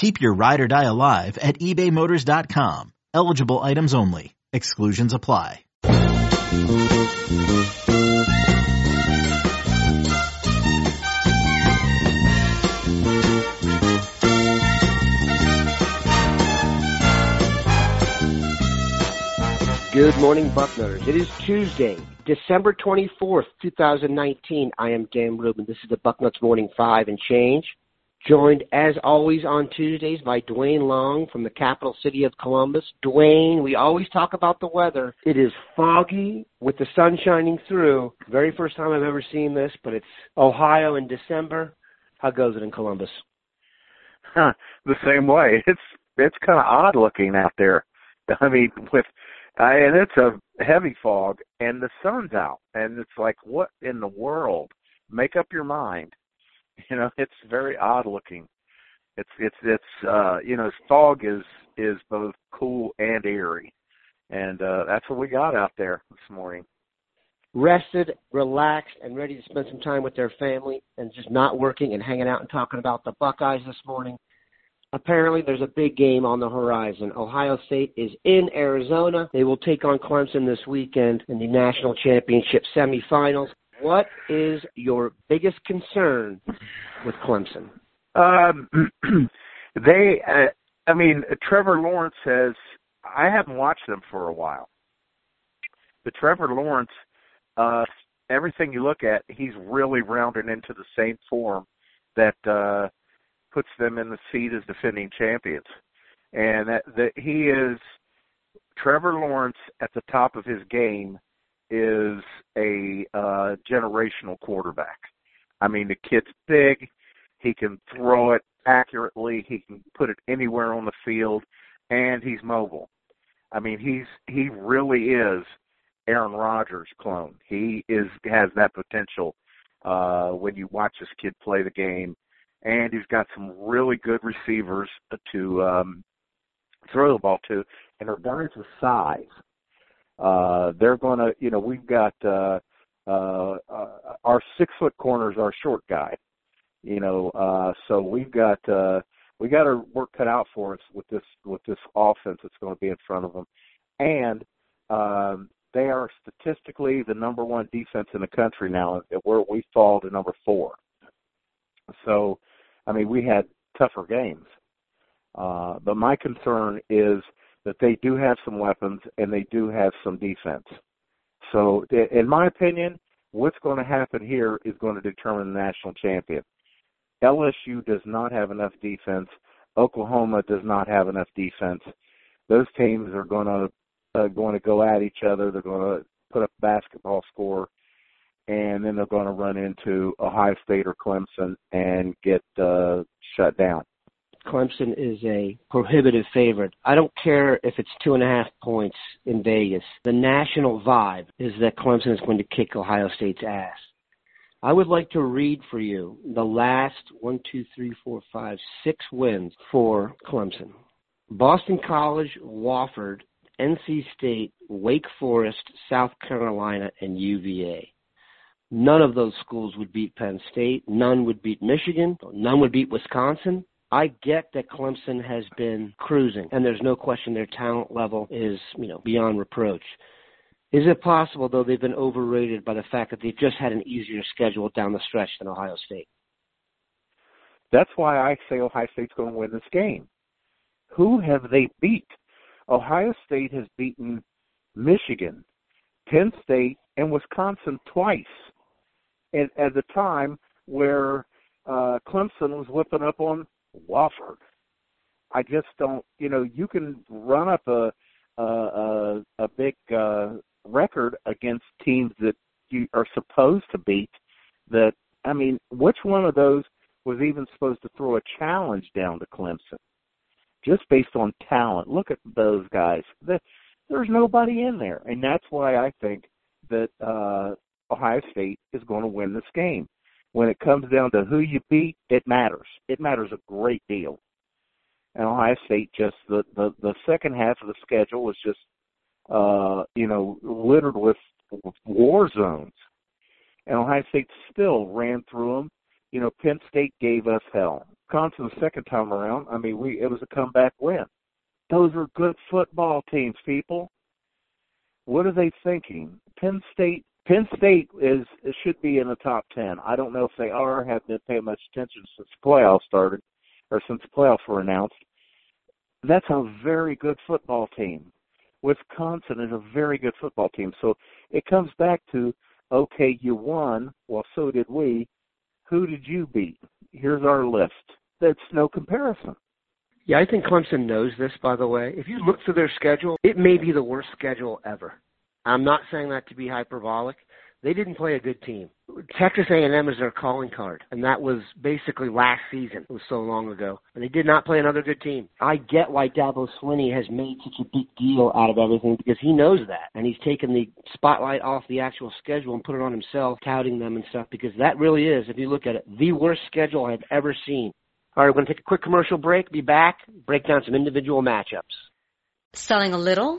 Keep your ride or die alive at ebaymotors.com. Eligible items only. Exclusions apply. Good morning, Bucknutters. It is Tuesday, December 24th, 2019. I am Dan Rubin. This is the Bucknuts Morning 5 and change. Joined, as always, on Tuesdays by Dwayne Long from the capital city of Columbus. Dwayne, we always talk about the weather. It is foggy with the sun shining through. Very first time I've ever seen this, but it's Ohio in December. How goes it in Columbus? Huh, the same way. It's it's kind of odd looking out there. I mean, with and it's a heavy fog, and the sun's out, and it's like, what in the world? Make up your mind. You know, it's very odd looking. It's it's it's uh, you know, fog is is both cool and eerie, and uh, that's what we got out there this morning. Rested, relaxed, and ready to spend some time with their family, and just not working and hanging out and talking about the Buckeyes this morning apparently there's a big game on the horizon. Ohio State is in Arizona. They will take on Clemson this weekend in the national championship semifinals. What is your biggest concern with Clemson? Um, they, uh, I mean, Trevor Lawrence says I haven't watched them for a while, but Trevor Lawrence, uh, everything you look at, he's really rounding into the same form that uh, puts them in the seat as defending champions. And that, that he is Trevor Lawrence at the top of his game is a uh, generational quarterback. I mean, the kid's big. He can throw it accurately. He can put it anywhere on the field, and he's mobile. I mean, he's he really is Aaron Rodgers clone. He is has that potential uh, when you watch this kid play the game and he's got some really good receivers to um, throw the ball to, and they're guys with size. Uh, they're going to, you know, we've got uh, uh, uh, our six foot corners, our short guy. You know, uh, so we've got uh, we got our work cut out for us with this with this offense that's going to be in front of them, and um, they are statistically the number one defense in the country now. Where we fall to number four. So I mean, we had tougher games. Uh, but my concern is that they do have some weapons and they do have some defense. So, in my opinion, what's going to happen here is going to determine the national champion. LSU does not have enough defense. Oklahoma does not have enough defense. Those teams are going to uh, going to go at each other. They're going to put up a basketball score and then they're going to run into Ohio State or Clemson and get uh, shut down. Clemson is a prohibitive favorite. I don't care if it's two and a half points in Vegas. The national vibe is that Clemson is going to kick Ohio State's ass. I would like to read for you the last one, two, three, four, five, six wins for Clemson. Boston College, Wofford, NC State, Wake Forest, South Carolina, and UVA. None of those schools would beat Penn State. None would beat Michigan. None would beat Wisconsin. I get that Clemson has been cruising, and there's no question their talent level is, you know, beyond reproach. Is it possible, though, they've been overrated by the fact that they've just had an easier schedule down the stretch than Ohio State? That's why I say Ohio State's going to win this game. Who have they beat? Ohio State has beaten Michigan, Penn State, and Wisconsin twice at, at the time where uh, Clemson was whipping up on Wofford. I just don't, you know, you can run up a a a, a big uh, record against teams that you are supposed to beat. That I mean, which one of those was even supposed to throw a challenge down to Clemson? Just based on talent, look at those guys. There's nobody in there, and that's why I think that uh, Ohio State is going to win this game. When it comes down to who you beat, it matters. It matters a great deal. And Ohio State just the the, the second half of the schedule was just uh, you know littered with, war zones, and Ohio State still ran through them. You know, Penn State gave us hell. Wisconsin the second time around, I mean, we it was a comeback win. Those are good football teams, people. What are they thinking? Penn State Penn State is should be in the top ten. I don't know if they are. Have been paying much attention since the playoffs started, or since the playoffs were announced. That's a very good football team. Wisconsin is a very good football team. So it comes back to okay, you won. Well, so did we. Who did you beat? Here's our list. That's no comparison. Yeah, I think Clemson knows this, by the way. If you look through their schedule, it may be the worst schedule ever. I'm not saying that to be hyperbolic. They didn't play a good team. Texas A&M is their calling card, and that was basically last season. It was so long ago, and they did not play another good team. I get why Dabo Swinney has made such a big deal out of everything because he knows that, and he's taken the spotlight off the actual schedule and put it on himself, touting them and stuff. Because that really is, if you look at it, the worst schedule I've ever seen. All right, we're going to take a quick commercial break. Be back. Break down some individual matchups. Selling a little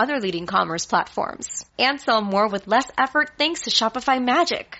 other leading commerce platforms. And sell more with less effort thanks to Shopify Magic,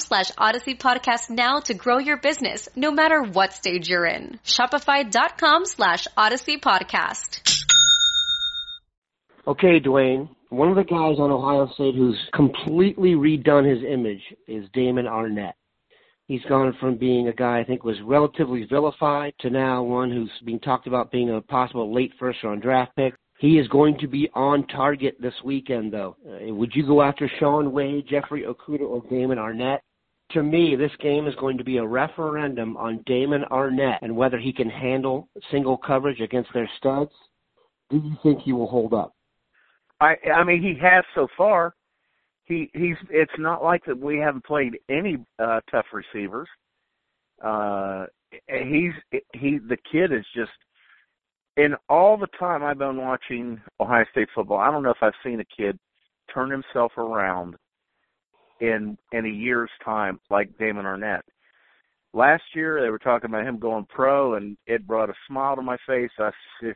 slash odyssey podcast now to grow your business, no matter what stage you're in. Shopify.com slash odyssey podcast. Okay, Dwayne. One of the guys on Ohio State who's completely redone his image is Damon Arnette. He's gone from being a guy I think was relatively vilified to now one who's being talked about being a possible late first round draft pick. He is going to be on target this weekend, though. Uh, would you go after Shaun Wade, Jeffrey Okudah, or Damon Arnette? To me, this game is going to be a referendum on Damon Arnette and whether he can handle single coverage against their studs. Do you think he will hold up? I I mean he has so far. He he's it's not like that we haven't played any uh tough receivers. Uh he's he the kid is just in all the time I've been watching Ohio State football, I don't know if I've seen a kid turn himself around in in a year's time like Damon Arnette. Last year they were talking about him going pro, and it brought a smile to my face. I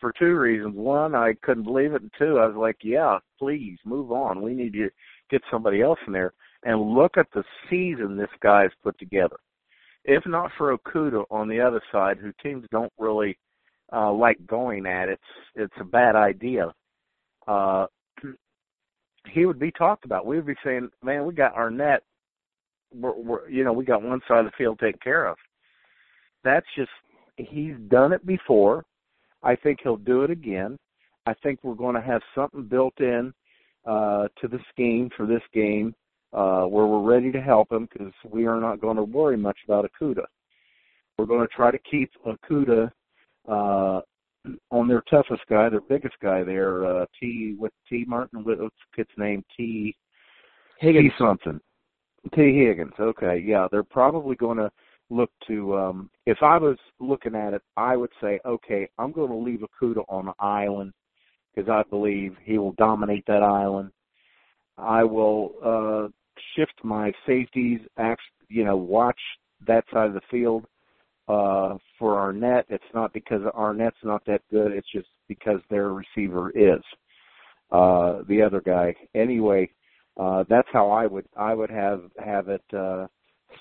for, two reasons: one, I couldn't believe it, and two, I was like, "Yeah, please move on. We need to get somebody else in there." And look at the season this guy's put together. If not for Okudah on the other side, who teams don't really uh, like going at, it's it's a bad idea. Uh, he would be talked about. We would be saying, "Man, we got Arnette we're, we're you know we got one side of the field taken care of. That's just he's done it before. I think he'll do it again. I think we're going to have something built in uh, to the scheme for this game uh, where we're ready to help him because we are not going to worry much about Okudah. We're going to try to keep Okudah uh, on their toughest guy, their biggest guy there, uh, T with T Martin. What's the kid's name? Tee Higgins. T something. Tee Higgins. Okay, yeah, they're probably going to look to. um If I was looking at it, I would say, okay, I'm going to leave Okudah on the island because I believe he will dominate that island. I will uh shift my safeties, act, you know, watch that side of the field uh for Arnette. It's not because Arnette's not that good, it's just because their receiver is uh the other guy. Anyway, uh that's how I would I would have have it uh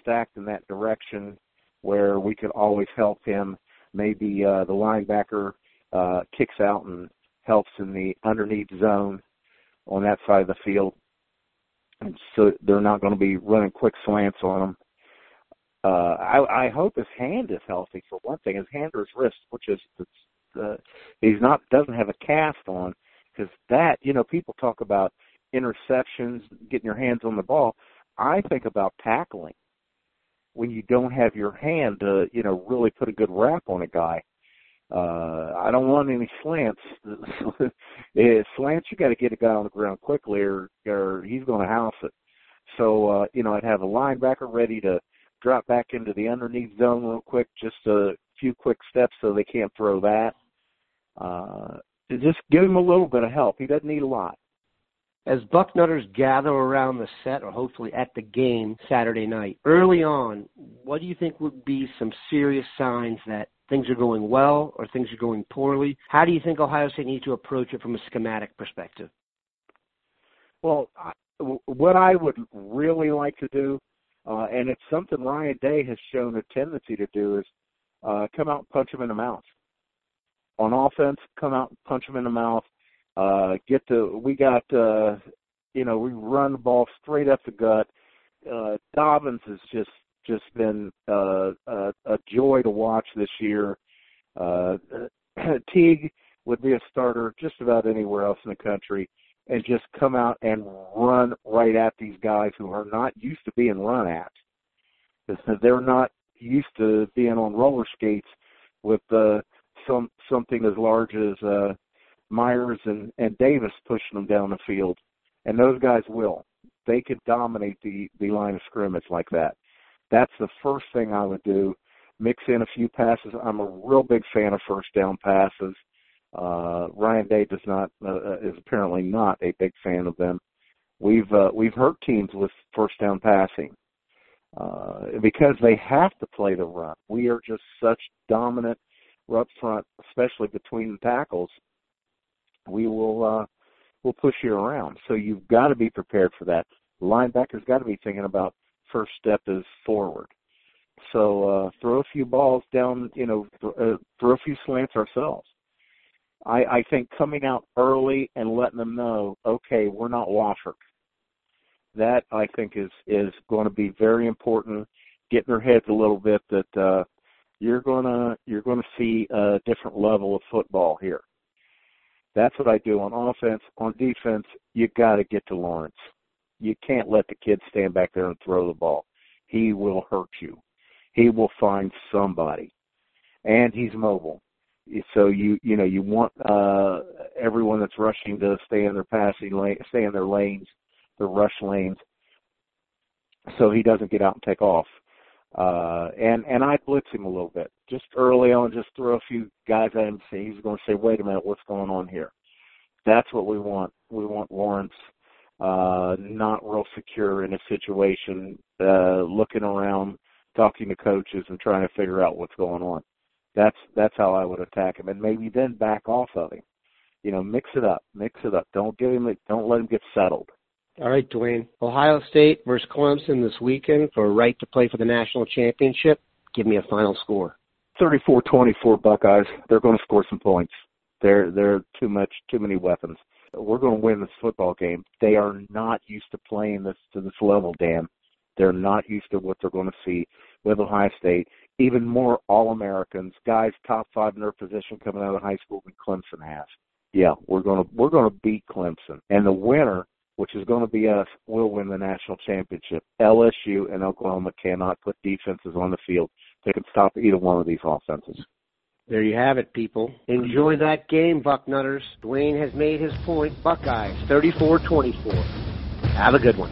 stacked in that direction where we could always help him. Maybe uh the linebacker uh kicks out and helps in the underneath zone on that side of the field. And so they're not going to be running quick slants on him. Uh, I, I hope his hand is healthy for one thing. His hand or his wrist, which is uh, he's not doesn't have a cast on, because that you know people talk about interceptions, getting your hands on the ball. I think about tackling when you don't have your hand to you know really put a good wrap on a guy. Uh, I don't want any slants. slants, you got to get a guy on the ground quickly, or or he's going to house it. So uh, you know, I'd have a linebacker ready to drop back into the underneath zone real quick, just a few quick steps so they can't throw that. Uh, just give him a little bit of help. He doesn't need a lot. As Bucknutters gather around the set or hopefully at the game Saturday night, early on, what do you think would be some serious signs that things are going well or things are going poorly? How do you think Ohio State needs to approach it from a schematic perspective? Well, I, what I would really like to do, uh, and it's something Ryan Day has shown a tendency to do, is uh, come out and punch him in the mouth. On offense, come out and punch him in the mouth. Uh, get to, we got, uh, you know, we run the ball straight up the gut. Uh, Dobbins has just just been uh, a, a joy to watch this year. Uh, Teague would be a starter just about anywhere else in the country and just come out and run right at these guys who are not used to being run at. They're not used to being on roller skates with uh, some something as large as uh, Myers and, and Davis pushing them down the field, and those guys will. They could dominate the the line of scrimmage like that. That's the first thing I would do. Mix in a few passes. I'm a real big fan of first down passes. Uh, Ryan Day does not uh, uh, is apparently not a big fan of them. We've uh, we've hurt teams with first down passing uh, because they have to play the run. We are just such dominant up front, especially between the tackles. We will uh, will push you around. So you've got to be prepared for that. Linebackers got to be thinking about first step is forward. So uh, throw a few balls down, you know, th- uh, throw a few slants ourselves. I, I think coming out early and letting them know, okay, we're not Wofford. That I think is is going to be very important. Getting their heads a little bit that uh, you're gonna you're gonna see a different level of football here. That's what I do on offense. On defense, you got to get to Lawrence. You can't let the kid stand back there and throw the ball. He will hurt you. He will find somebody, and he's mobile. So you you know you want uh, everyone that's rushing to stay in their passing lane, stay in their lanes, their rush lanes, so he doesn't get out and take off. Uh, and and I blitz him a little bit, just early on, just throw a few guys at him. See, he's going to say, "Wait a minute, what's going on here?" That's what we want. We want Lawrence uh, not real secure in a situation, uh, looking around, talking to coaches, and trying to figure out what's going on. That's that's how I would attack him, and maybe then back off of him. You know, mix it up, mix it up. Don't give him, don't let him get settled. All right, Dwayne. Ohio State versus Clemson this weekend for a right to play for the national championship. Give me a final score. 34-24 Buckeyes. They're going to score some points. They're they're too much, too many weapons we're going to win this football game. They are not used to playing this to this level, Dan. They're not used to what they're going to see with Ohio State. Even more All Americans, guys top five in their position coming out of high school than Clemson has. Yeah, we're going to we're going to beat Clemson, and the winner, which is going to be us, will win the national championship. LSU and Oklahoma cannot put defenses on the field they can stop either one of these offenses. There you have it, people. Enjoy that game, Bucknutters. Dwayne has made his point. Buckeyes, 34-24. Have a good one.